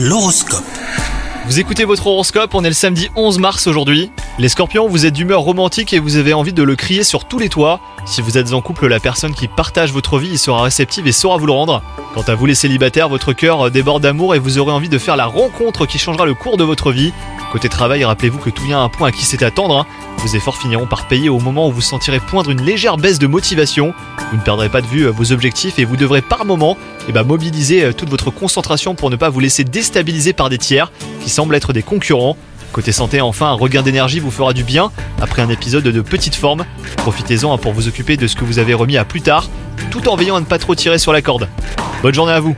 L'horoscope. Vous écoutez votre horoscope, on est le samedi 11 mars aujourd'hui. Les scorpions, vous êtes d'humeur romantique et vous avez envie de le crier sur tous les toits. Si vous êtes en couple, la personne qui partage votre vie y sera réceptive et saura vous le rendre. Quant à vous les célibataires, votre cœur déborde d'amour et vous aurez envie de faire la rencontre qui changera le cours de votre vie. Côté travail, rappelez-vous que tout vient à un point à qui c'est attendre. hein. Vos efforts finiront par payer au moment où vous sentirez poindre une légère baisse de motivation. Vous ne perdrez pas de vue euh, vos objectifs et vous devrez par moment eh ben, mobiliser euh, toute votre concentration pour ne pas vous laisser déstabiliser par des tiers qui semblent être des concurrents. Côté santé, enfin, un regain d'énergie vous fera du bien après un épisode de petite forme. Profitez-en hein, pour vous occuper de ce que vous avez remis à plus tard, tout en veillant à ne pas trop tirer sur la corde. Bonne journée à vous